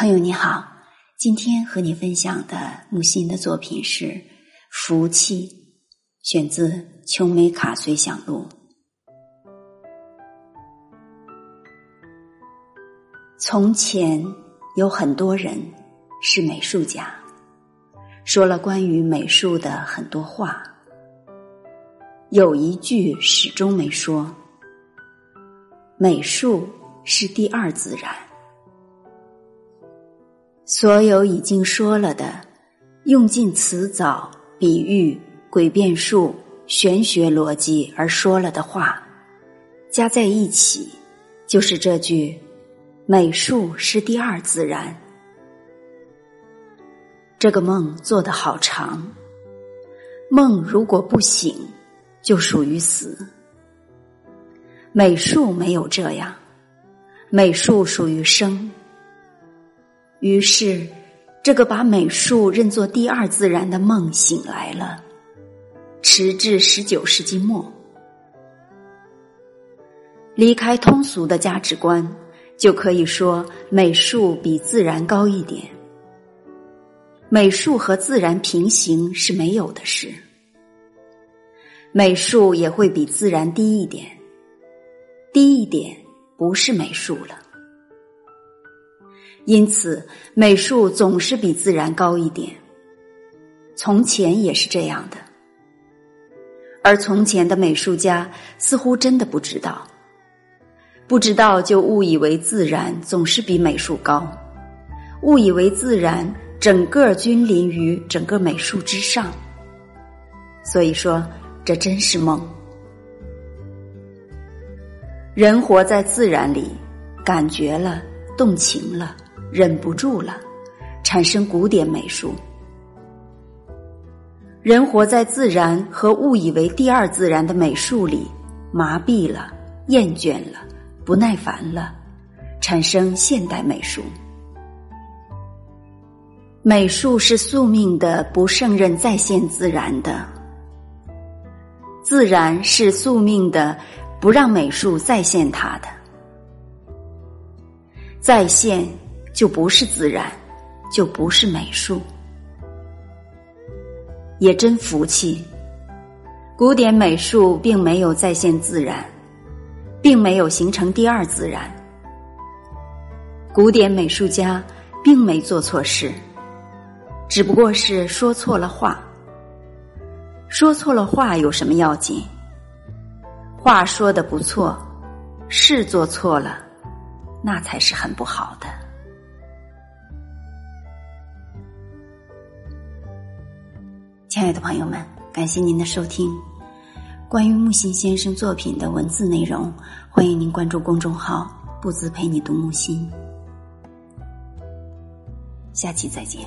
朋友你好，今天和你分享的木心的作品是《福气》，选自《琼美卡随想录》。从前有很多人是美术家，说了关于美术的很多话，有一句始终没说：美术是第二自然。所有已经说了的，用尽词藻、比喻、诡辩术、玄学逻辑而说了的话，加在一起，就是这句：美术是第二自然。这个梦做得好长，梦如果不醒，就属于死。美术没有这样，美术属于生。于是，这个把美术认作第二自然的梦醒来了，迟至十九世纪末。离开通俗的价值观，就可以说美术比自然高一点。美术和自然平行是没有的事，美术也会比自然低一点，低一点不是美术了。因此，美术总是比自然高一点。从前也是这样的，而从前的美术家似乎真的不知道，不知道就误以为自然总是比美术高，误以为自然整个君临于整个美术之上。所以说，这真是梦。人活在自然里，感觉了，动情了。忍不住了，产生古典美术。人活在自然和误以为第二自然的美术里，麻痹了，厌倦了，不耐烦了，产生现代美术。美术是宿命的，不胜任再现自然的；自然是宿命的，不让美术再现它的。再现。就不是自然，就不是美术，也真服气。古典美术并没有再现自然，并没有形成第二自然。古典美术家并没做错事，只不过是说错了话。说错了话有什么要紧？话说的不错，事做错了，那才是很不好的。亲爱的朋友们，感谢您的收听。关于木心先生作品的文字内容，欢迎您关注公众号“不自陪你读木心”。下期再见。